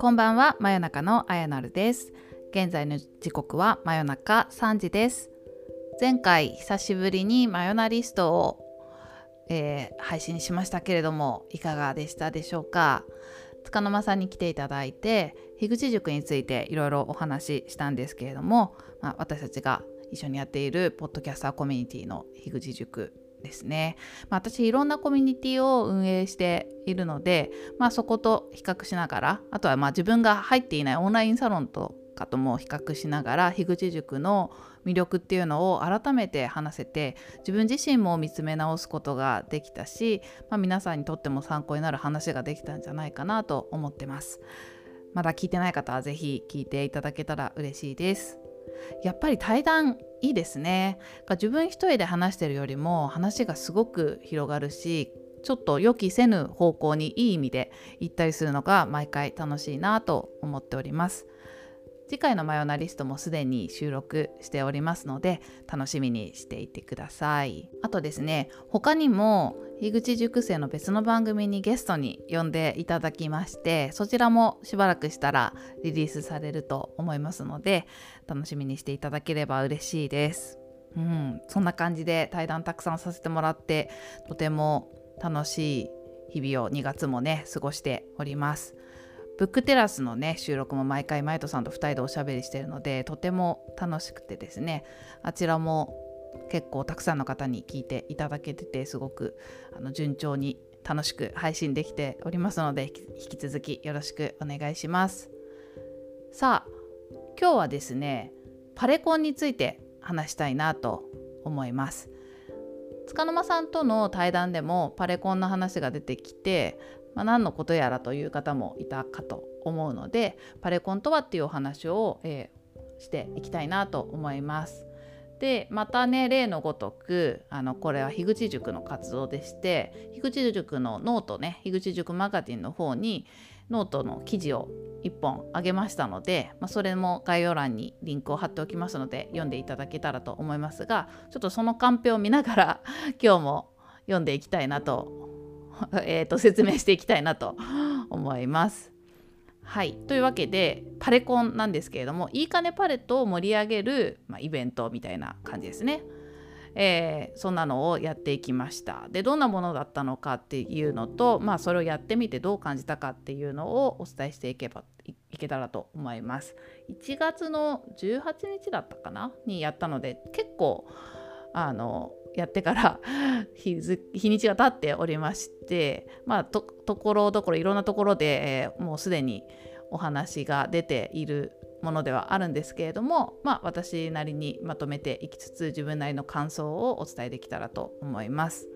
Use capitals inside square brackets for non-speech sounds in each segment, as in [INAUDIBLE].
こんばんは真夜中のあやなるです。現在の時刻は真夜中3時です。前回久しぶりに真夜なリストを、えー、配信しましたけれどもいかがでしたでしょうか？塚の間さんに来ていただいて樋口塾についていろいろお話ししたんですけれども、まあ、私たちが一緒にやっているポッドキャスターコミュニティの樋口塾ですね、まあ、私いろんなコミュニティを運営しているので、まあ、そこと比較しながらあとはまあ自分が入っていないオンラインサロンとかとも比較しながら樋口塾の魅力っていうのを改めて話せて自分自身も見つめ直すことができたし、まあ、皆さんにとっても参考になる話ができたんじゃないかなと思ってます。まだ聞いてない方は是非聞いていただけたら嬉しいです。やっぱり対談いいですね。自分一人で話してるよりも話がすごく広がるしちょっと予期せぬ方向にいい意味で行ったりするのが毎回楽しいなと思っております。次回のマヨナリストもすでに収録しておりますので楽しみにしていてください。あとですね他にも樋口塾生の別の番組にゲストに呼んでいただきましてそちらもしばらくしたらリリースされると思いますので楽しみにしていただければ嬉しいです。うん、そんな感じで対談たくさんさせてもらってとても楽しい日々を2月もね過ごしております。ブックテラスのね収録も毎回マイトさんと2人でおしゃべりしてるのでとても楽しくてですね。あちらも結構たくさんの方に聞いていただけててすごくあの順調に楽しく配信できておりますので引き続きよろしくお願いします。さあ今日はですねパレコンについて話したいなと思います。束の間さんとの対談でもパレコンの話が出てきてまあ、何のことやらという方もいたかと思うのでパレコンとはっていうお話を、えー、していきたいなと思います。でまたね例のごとくあのこれは樋口塾の活動でして樋口塾のノートね樋口塾マガジンの方にノートの記事を1本あげましたので、まあ、それも概要欄にリンクを貼っておきますので読んでいただけたらと思いますがちょっとそのカンペを見ながら今日も読んでいきたいなと [LAUGHS] えーと説明していきたいなと思います。はい、というわけでパレコンなんですけれどもいいかね Palette を盛り上げる、まあ、イベントみたいな感じですね。えー、そんなのをやっていきましたでどんなものだったのかっていうのと、まあ、それをやってみてどう感じたかっていうのをお伝えしていけばいけたらと思います1月の18日だったかな？にやったので結構あのやってから [LAUGHS] 日にちが経っておりましてまあところどころいろんなところで、えー、もうすでにお話が出ているものではあるんですけれどもまあ私なりにまとめていきつつ自分なりの感想をお伝えできたらと思います。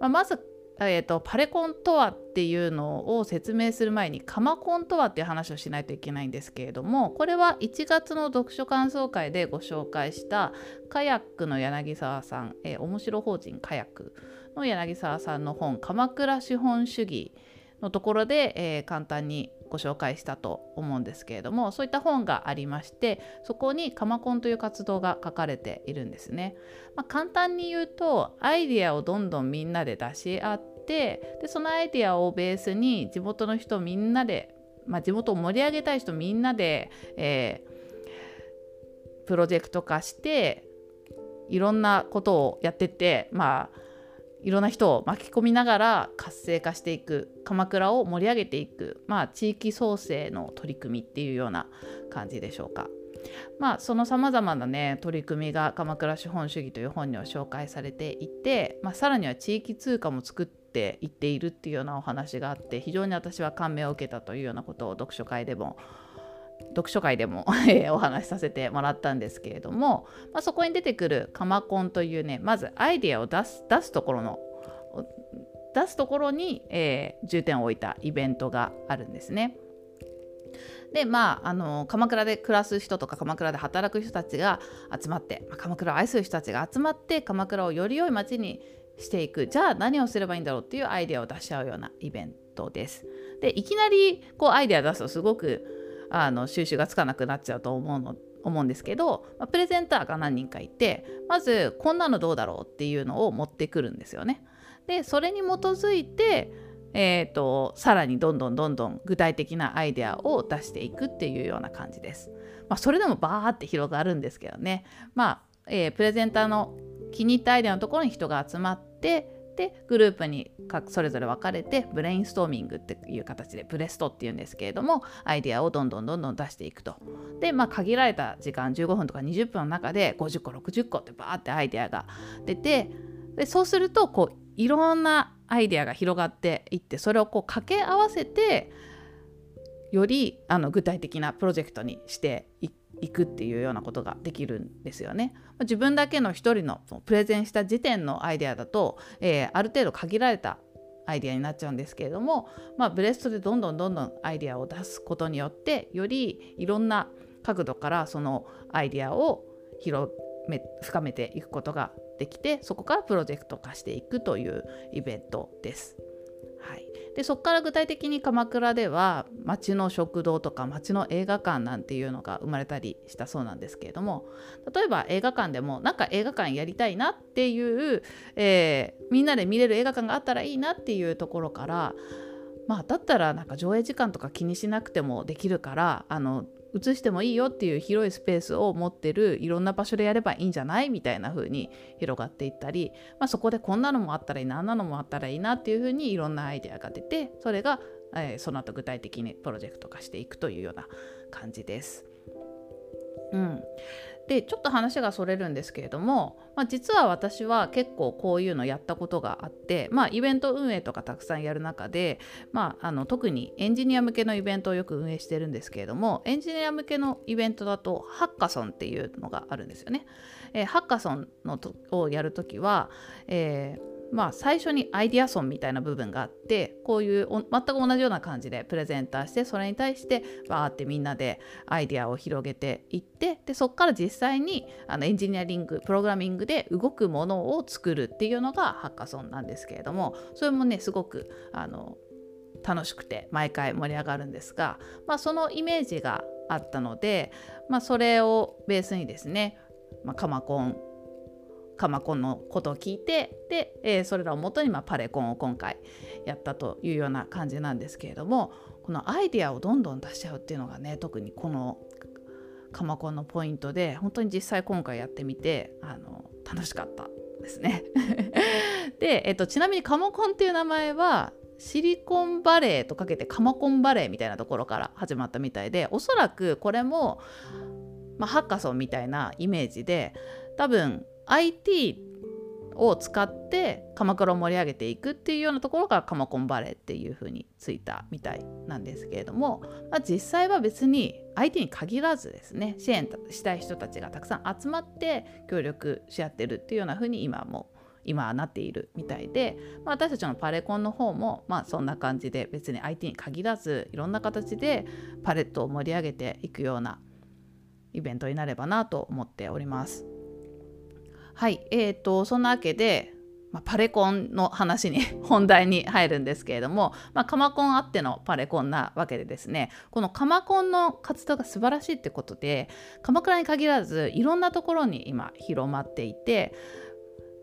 まあ、まずえーと、パレコンとはっていうのを説明する前にカマコンとはっていう話をしないといけないんですけれどもこれは1月の読書感想会でご紹介したカヤックの柳沢さん、えー、面白法人カヤックの柳沢さんの本「鎌倉資本主義」のところで、えー、簡単にご紹介したと思うんですけれどもそういった本がありましてそこにカマコンという活動が書かれているんですね。まあ、簡単に言うとアイディアをどんどんみんなで出し合ってでそのアイディアをベースに地元の人みんなで、まあ、地元を盛り上げたい人みんなで、えー、プロジェクト化していろんなことをやってってまあいろんな人を巻き込みながら活性化していく鎌倉を盛り上げていく、まあ、地域創生の取り組みっていうような感じでしょうか。まあ、そのさまざまなね取り組みが「鎌倉資本主義」という本には紹介されていて、まあ、さらには地域通貨も作っていっているっていうようなお話があって非常に私は感銘を受けたというようなことを読書会でも読書会でも [LAUGHS] お話しさせてもらったんですけれども、まあ、そこに出てくるカマコンというねまずアイデアを出す出すところの出すところに、えー、重点を置いたイベントがあるんですね。でまああの鎌倉で暮らす人とか鎌倉で働く人たちが集まって、まあ、鎌倉を愛する人たちが集まって鎌倉をより良い街にしていくじゃあ何をすればいいんだろうっていうアイデアを出し合うようなイベントです。でいきなりこうアイデア出すとすごくあの収集がつかなくなっちゃうと思うの思うんですけど、まあ、プレゼンターが何人かいてまずこんなのどうだろうっていうのを持ってくるんですよね。でそれに基づいてえーと、さらにどんどんどんどん具体的なアイデアを出していくっていうような感じです。まあ、それでもバーって広がるんですけどね、まあえー、プレゼンターの気に入ったアイデアのところに人が集まってでグループにそれぞれ分かれてブレインストーミングっていう形でブレストっていうんですけれどもアイデアをどんどんどんどん出していくと。でまあ限られた時間15分とか20分の中で50個60個ってバーってアイデアが出てでそうするとこういろんなアイデアが広がっていってそれをこう掛け合わせてよりあの具体的なプロジェクトにしていくっていうようなことができるんですよね。自分だけの一人のプレゼンした時点のアイデアだと、えー、ある程度限られたアイデアになっちゃうんですけれども、まあ、ブレストでどんどんどんどんアイデアを出すことによってよりいろんな角度からそのアイデアを広め深めていくことができてそこからプロジェクト化していくというイベントです。はい、でそこから具体的に鎌倉では町の食堂とか町の映画館なんていうのが生まれたりしたそうなんですけれども例えば映画館でもなんか映画館やりたいなっていう、えー、みんなで見れる映画館があったらいいなっていうところからまあだったらなんか上映時間とか気にしなくてもできるからあの移してもいいよっていう広いスペースを持ってるいろんな場所でやればいいんじゃないみたいな風に広がっていったり、まあ、そこでこんなのもあったらいいなあんなのもあったらいいなっていう風にいろんなアイデアが出てそれが、えー、その後具体的にプロジェクト化していくというような感じです。うん、でちょっと話がそれるんですけれども、まあ、実は私は結構こういうのやったことがあって、まあ、イベント運営とかたくさんやる中で、まあ、あの特にエンジニア向けのイベントをよく運営してるんですけれどもエンジニア向けのイベントだとハッカソンっていうのがあるんですよね。えー、ハッカソンのとをやるときは、えーまあ、最初にアイディアソンみたいな部分があってこういう全く同じような感じでプレゼンターしてそれに対してバーってみんなでアイデアを広げていってでそこから実際にあのエンジニアリングプログラミングで動くものを作るっていうのがハッカソンなんですけれどもそれもねすごくあの楽しくて毎回盛り上がるんですが、まあ、そのイメージがあったので、まあ、それをベースにですね、まあ、カマコンカマコンのことを聞いてで、えー、それらをもとに、まあ、パレコンを今回やったというような感じなんですけれどもこのアイデアをどんどん出しちゃうっていうのがね特にこのカマコンのポイントで本当に実際今回やってみてあの楽しかったですね。[LAUGHS] で、えっと、ちなみにカマコンっていう名前はシリコンバレーとかけてカマコンバレーみたいなところから始まったみたいでおそらくこれも、まあ、ハッカソンみたいなイメージで多分 IT を使って鎌倉を盛り上げていくっていうようなところが鎌コンバレーっていう風についたみたいなんですけれども、まあ、実際は別に相手に限らずですね支援したい人たちがたくさん集まって協力し合ってるっていうような風に今も今はなっているみたいで、まあ、私たちのパレコンの方もまあそんな感じで別に相手に限らずいろんな形でパレットを盛り上げていくようなイベントになればなと思っております。はいえーと、そんなわけで、まあ、パレコンの話に [LAUGHS] 本題に入るんですけれども、まあ、カマコンあってのパレコンなわけでですねこのカマコンの活動が素晴らしいってことで鎌倉に限らずいろんなところに今広まっていて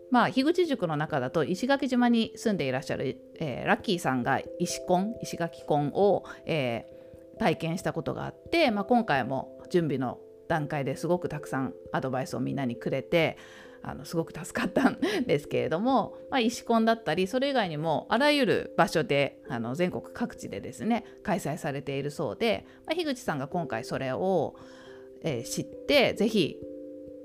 まあ、樋口塾の中だと石垣島に住んでいらっしゃる、えー、ラッキーさんが石コン石垣コンを、えー、体験したことがあって、まあ、今回も準備の段階ですごくたくさんアドバイスをみんなにくれてあのすごく助かったんですけれども、[LAUGHS] まあ、石コンだったりそれ以外にもあらゆる場所であの全国各地でですね開催されているそうで、まあ、樋口さんが今回それを、えー、知って是非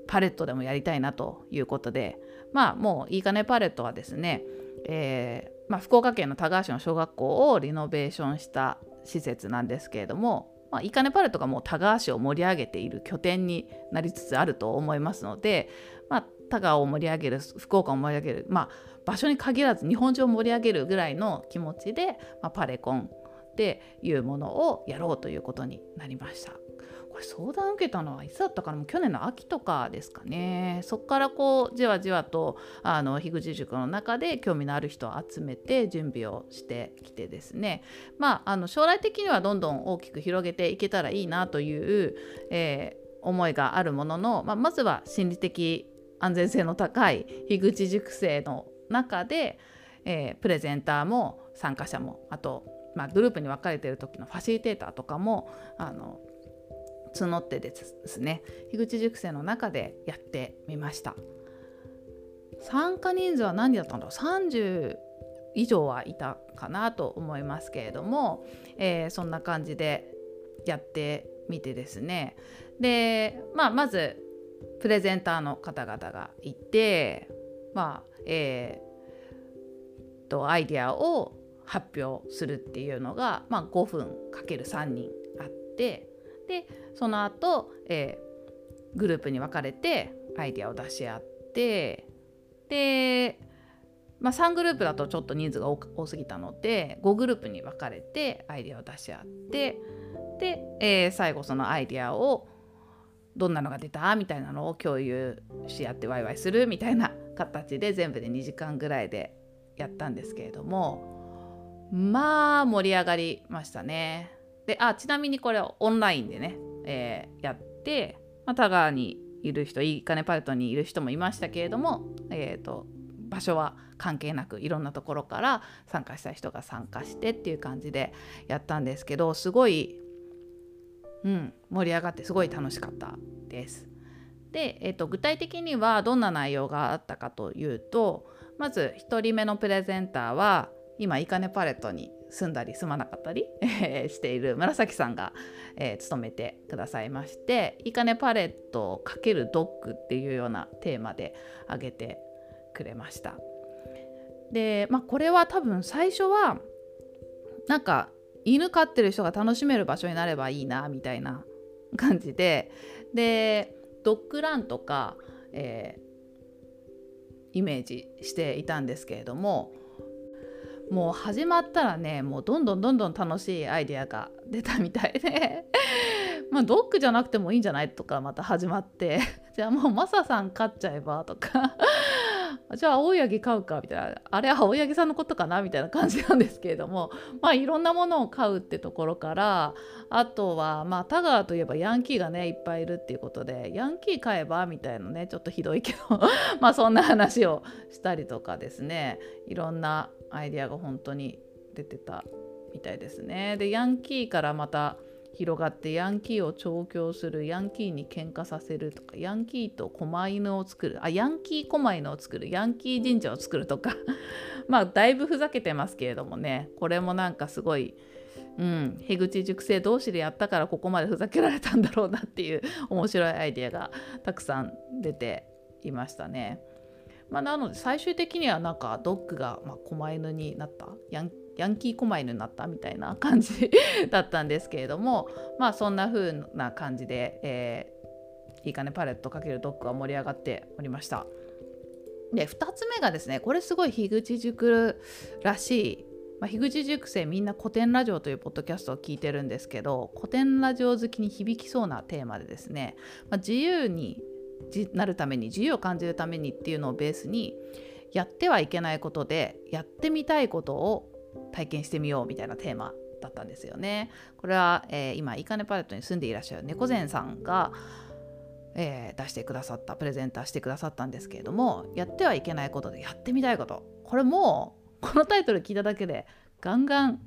パレットでもやりたいなということでまあもういいかねパレットはですね、えーまあ、福岡県の田川市の小学校をリノベーションした施設なんですけれどもまあ、イカネパレットがもう田川市を盛り上げている拠点になりつつあると思いますので、まあ、田川を盛り上げる福岡を盛り上げる、まあ、場所に限らず日本中を盛り上げるぐらいの気持ちで、まあ、パレコンっていうものをやろうということになりました。これ相談受けたのはいつだったかな？去年の秋とかですかね。そこからこうじわじわとあの樋口塾の中で興味のある人を集めて準備をしてきてですね。まああの将来的にはどんどん大きく広げていけたらいいなという、えー、思いがあるものの、まあ、まずは心理的安全性の高い樋口塾生の中で、えー、プレゼンターも参加者もあと、まあ、グループに分かれてる時のファシリテーターとかもあの募ってですね樋口塾生の中でやってみました。参加人数は何だったんだろう？30以上はいたかなと思いますけれども、えー、そんな感じでやってみてですね。で、まあ、まずプレゼンターの方々がいてまあえー、とアイディアを発表するっていうのが、まあ、5分かける3人あってでその後、えー、グループに分かれてアイデアを出し合ってで、まあ、3グループだとちょっと人数が多すぎたので5グループに分かれてアイデアを出し合ってで、えー、最後そのアイデアをどんなのが出たみたいなのを共有し合ってワイワイするみたいな形で全部で2時間ぐらいでやったんですけれどもまあ盛り上がりましたね。であちなみにこれオンラインでね、えー、やって、まあ、田川にいる人いい金パレットにいる人もいましたけれども、えーと、場所は関係なくいろんなところから参加した人が参加してっていう感じでやったんですけどすごい、うん、盛り上がってすごい楽しかったです。で、えーと具体的にはどんな内容があったかというとまず1人目のプレゼンターは今いいかねパレットに住んだり住まなかったりしている紫さんが、えー、務めてくださいましていいかねパレット×ドッグっていうようなテーマで挙げてくれました。でまあこれは多分最初はなんか犬飼ってる人が楽しめる場所になればいいなみたいな感じで。でドッグランとか、えー、イメージしていたんですけれどももう始まったらねもうどんどんどんどん楽しいアイデアが出たみたいで。[LAUGHS] まあドッグじゃなくてもいいんじゃないとかまた始まって。[LAUGHS] じゃあもうマサさん飼っちゃえばとか。じゃあ青柳飼うかみたいなあれは青柳さんのことかな？みたいな感じなんですけれども [LAUGHS] まあいろんなものを飼うってところからあとはまあ田川といえばヤンキーがねいっぱいいるっていうことでヤンキー飼えば？みたいなねちょっとひどいけど [LAUGHS] まあそんな話をしたりとかですね。いろんなアイデアが本当に出てたみたいですね。でヤンキーからまた広がってヤンキーを調教するヤンキーに喧嘩させるとかヤンキーと狛犬を作るあヤンキー狛犬を作るヤンキー神社を作るとか。[LAUGHS] まあだいぶふざけてますけれどもね。これもなんかすごいうん樋口塾生同士でやったからここまでふざけられたんだろうなっていう面白いアイデアがたくさん出ていましたね。まあ、なので最終的にはなんかドッグがま狛犬になった？ヤンヤンキー狛犬になったみたいな感じ [LAUGHS] だったんですけれどもまあそんな風な感じで、えー、いいかねパレット×ドッグは盛り上がっておりました。で2つ目がですねこれすごい樋口塾らしい、まあ、樋口塾生みんな古典ラジオというポッドキャストを聞いてるんですけど古典ラジオ好きに響きそうなテーマでですね、まあ、自由になるために自由を感じるためにっていうのをベースにやってはいけないことでやってみたいことを体験してみようみたいなテーマだったんですよね。これは、えー、今イカネパレットに住んでいらっしゃる猫善さんが、えー、出してくださったプレゼンターしてくださったんですけれどもやってはいけないことでやってみたいことこれもうこのタイトル聞いただけでガンガン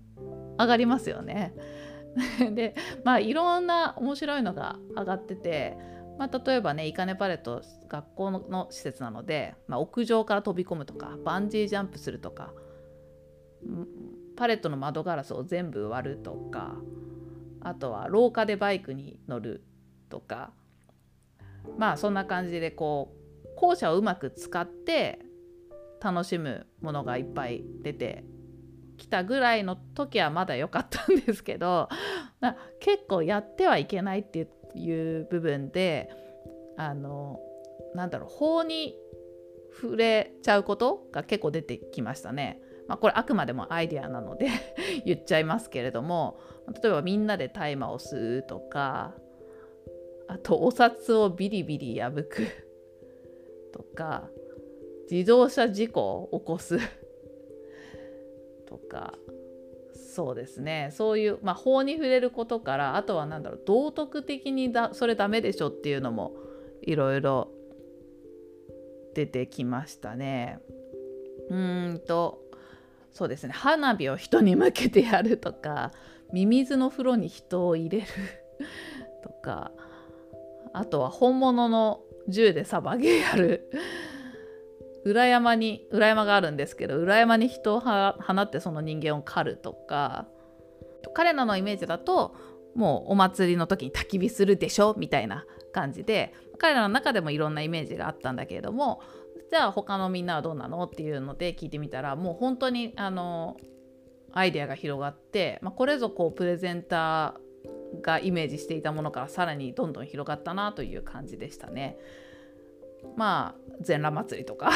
上がりますよね。[LAUGHS] でまあいろんな面白いのが上がってて、まあ、例えばねイカネパレット学校の施設なので、まあ、屋上から飛び込むとかバンジージャンプするとかパレットの窓ガラスを全部割るとかあとは廊下でバイクに乗るとかまあそんな感じでこう校舎をうまく使って楽しむものがいっぱい出てきたぐらいの時はまだ良かったんですけど結構やってはいけないっていう部分であのなんだろう法に触れちゃうことが結構出てきましたね。まあ、これあくまでもアイデアなので [LAUGHS] 言っちゃいますけれども例えばみんなで大麻を吸うとかあとお札をビリビリ破く [LAUGHS] とか自動車事故を起こす [LAUGHS] とかそうですねそういう、まあ、法に触れることからあとは何だろう道徳的にだそれダメでしょっていうのもいろいろ出てきましたね。うんとそうですね。花火を人に向けてやるとかミミズの風呂に人を入れる [LAUGHS] とかあとは本物の銃でサバゲーやる。裏山に裏山があるんですけど裏山に人を放ってその人間を狩るとか。彼らのイメージだともうお祭りの時に焚き火するでしょみたいな感じで彼らの中でもいろんなイメージがあったんだけれどもじゃあ他のみんなはどうなのっていうので聞いてみたらもう本当にあのアイデアが広がって、まあ、これぞこうプレゼンターがイメージしていたものからさらにどんどん広がったなという感じでしたね。まあ全裸祭りとか。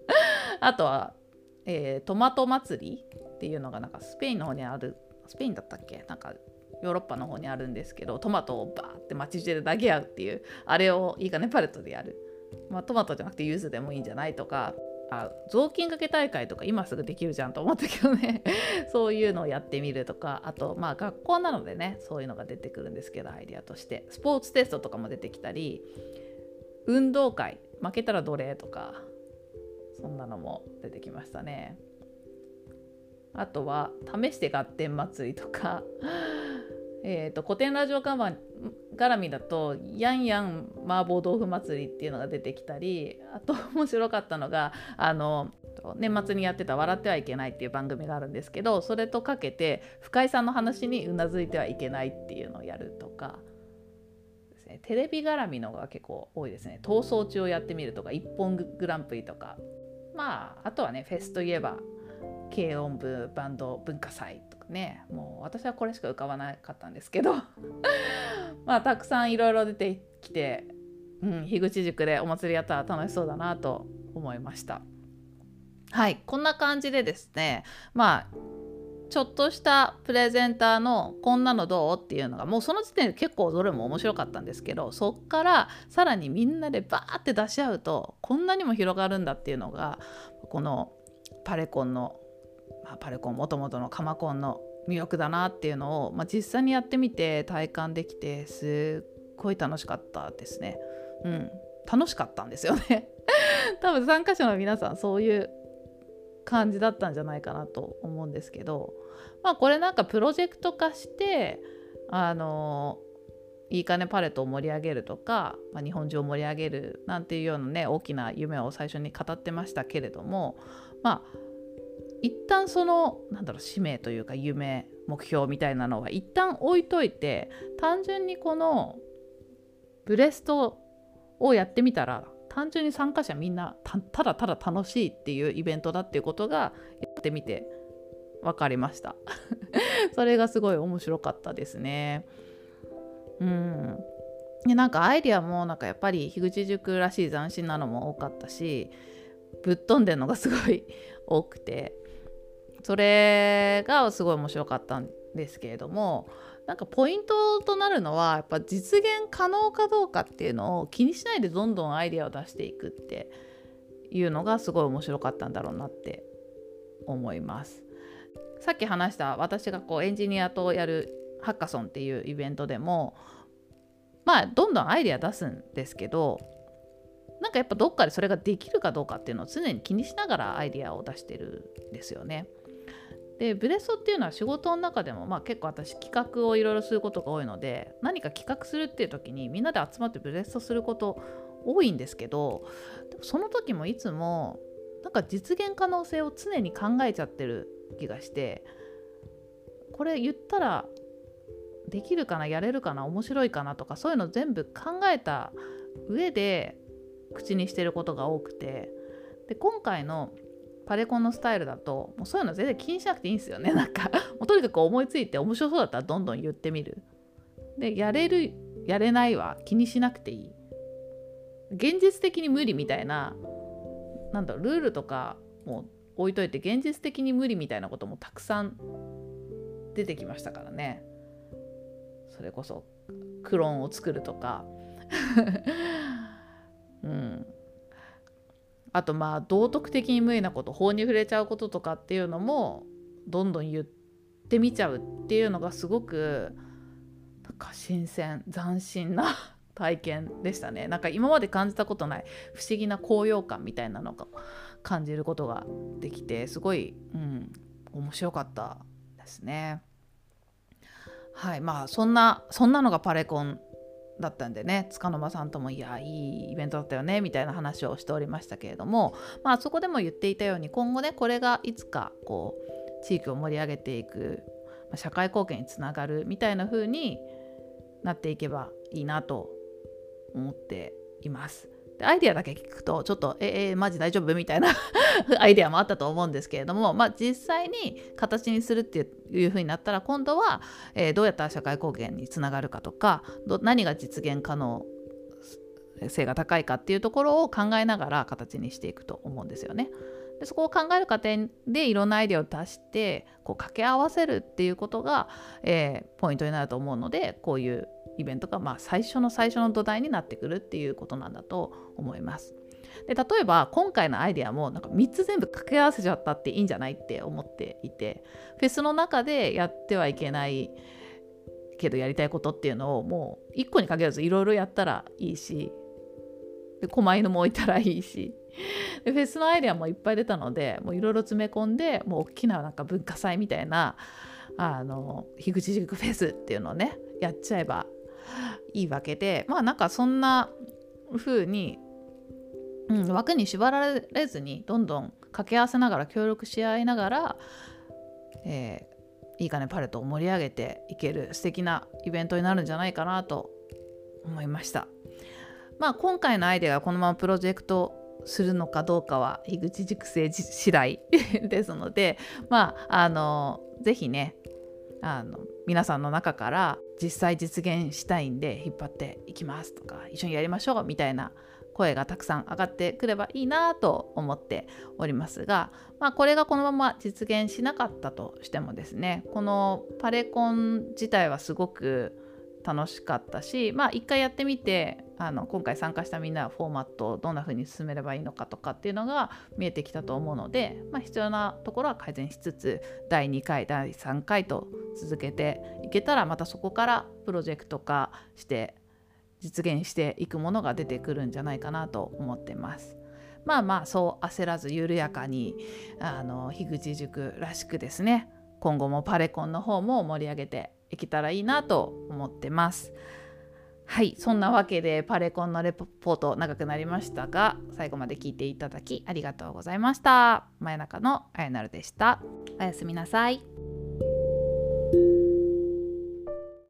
[LAUGHS] あとは、えー、トマト祭りっていうのがなんかスペインの方にあるスペインだったっけ？なんかヨーロッパの方にあるんですけどトマトをバーって街中で投げ合うっていうあれをいいかねパレットでやる、まあ、トマトじゃなくてユズでもいいんじゃないとかあ雑巾掛け大会とか今すぐできるじゃんと思ったけどね。[LAUGHS] そういうのをやってみるとかあとまあ学校なのでねそういうのが出てくるんですけどアイデアとして。スポーツテストとかも出てきたり運動会負けたらどれとかそんなのも出てきましたね。あとは試して合点祭りとか。えーと、古典ラジオ看板絡みだと「やんやん麻婆豆腐祭り」っていうのが出てきたりあと面白かったのがあの年末にやってた「笑ってはいけない」っていう番組があるんですけどそれとかけて深井さんの話にうなずいてはいけないっていうのをやるとか。ですねテレビ絡みのが結構多いですね。逃走中をやってみるとか一本グランプリとか。まああとはねフェスといえば軽音部バンド文化祭ねもう私はこれしか浮かばなかったんですけど [LAUGHS] まあたくさんいろいろ出てきて、うん、樋口塾でお祭りやったら楽しそうだなと思いましたはいこんな感じでですねまあちょっとしたプレゼンターの「こんなのどう?」っていうのがもうその時点で結構どれも面白かったんですけどそっからさらにみんなでバーって出し合うとこんなにも広がるんだっていうのがこのパレコンのまあ、パルコンもともとのカマコンの魅力だなっていうのを、まあ、実際にやってみて体感できてすっごい楽しかったですね。うん、楽しかったんですよね。[LAUGHS] 多分参加者の皆さんそういう感じだったんじゃないかなと思うんですけどまあこれなんかプロジェクト化してあのいいかねパレットを盛り上げるとか、まあ、日本中を盛り上げるなんていうようなね大きな夢を最初に語ってましたけれどもまあ一旦そのなんだろう使命というか夢目標みたいなのは一旦置いといて単純にこのブレストをやってみたら単純に参加者みんなただただ楽しいっていうイベントだっていうことがやってみて分かりました。[LAUGHS] それがすごい面白かったですね。うん。でなんかアイデアもなんかやっぱり樋口塾らしい斬新なのも多かったしぶっ飛んでるのがすごい多くて。それがすごい面白かったんですけれどもなんかポイントとなるのはやっぱ実現可能かどうかっていうのを気にしないでどんどんアイデアを出していくっていうのがすごい面白かったんだろうなって思います。さっき話した私がこうエンジニアとやるハッカソンっていうイベントでもまあどんどんアイデア出すんですけどなんかやっぱどっかでそれができるかどうかっていうのを常に気にしながらアイデアを出してるんですよね。でブレストっていうのは仕事の中でも、まあ、結構私企画をいろいろすることが多いので何か企画するっていう時にみんなで集まってブレストすること多いんですけどでもその時もいつもなんか実現可能性を常に考えちゃってる気がしてこれ言ったらできるかなやれるかな面白いかなとかそういうの全部考えた上で口にしてることが多くてで今回のパレコンのスタイルだともうそういうの全然気にしなくていいんですよね。[LAUGHS] なんかもうとにかく思いついて面白そうだったらどんどん言ってみる。でやれるやれないは気にしなくていい。現実的に無理みたいななんだろうルールとかも置いといて現実的に無理みたいなこともたくさん出てきましたからね。それこそクローンを作るとか。[LAUGHS] うん。あとまあ道徳的に無理なこと法に触れちゃうこととかっていうのもどんどん言ってみちゃうっていうのがすごくなんか新鮮斬新な体験でしたねなんか今まで感じたことない不思議な高揚感みたいなのが感じることができてすごい、うん、面白かったですね。はいまあそんなそんなのがパレコンだったんでね束の間さんともいやいいイベントだったよねみたいな話をしておりましたけれどもまあそこでも言っていたように今後ねこれがいつかこう地域を盛り上げていく社会貢献につながるみたいな風になっていけばいいなと思っています。でアイデアだけ聞くとちょっとええマジ大丈夫？みたいな [LAUGHS] アイデアもあったと思うんですけれども、まあ、実際に形にするっていうふうになったら今度は、えー、どうやったら社会貢献につながるかとか何が実現可能性が高いかっていうところを考えながら形にしていくと思うんですよね。でそこを考える過程でいろんなアイデアを出してこう掛け合わせるっていうことが、えー、ポイントになると思うのでこういうイベントがまあ最初の最初の土台になってくるっていうことなんだと思います。で例えば今回のアイデアもなんか3つ全部掛け合わせちゃったっていいんじゃないって思っていてフェスの中でやってはいけないけどやりたいことっていうのをもう1個に限らずいろいろやったらいいし狛犬も置いたらいいしでフェスのアイデアもいっぱい出たのでいろいろ詰め込んでもう大きななんか文化祭みたいなあの樋口塾フェスっていうのをねやっちゃえばいいわけでまあなんかそんな風に、うん、枠に縛られずにどんどん掛け合わせながら協力し合いながら、えー、いいかねパレットを盛り上げていける素敵なイベントになるんじゃないかなと思いました。まあ今回のアイデアがこのままプロジェクトするのかどうかは樋口塾生次第 [LAUGHS] ですのでまああの是非ねあの皆さんの中から実際実現したいんで引っ張っていきますとか一緒にやりましょうみたいな声がたくさん上がってくればいいなと思っておりますが、まあ、これがこのまま実現しなかったとしてもですねこのパレコン自体はすごく楽しかったしまあ一回やってみてあの今回参加したみんなはフォーマットをどんな風に進めればいいのかとかっていうのが見えてきたと思うので、まあ、必要なところは改善しつつ第2回第3回と続けていけたらまたそこからプロジェクト化して実現していくものが出てくるんじゃないかなと思ってます。まあまあそう焦らず緩やかにあの樋口塾らしくですね今後もパレコンの方も盛り上げていけたらいいなと思ってます。はいそんなわけでパレコンのレポート長くなりましたが最後まで聞いていただきありがとうございました真夜中のあやなるでしたおやすみなさい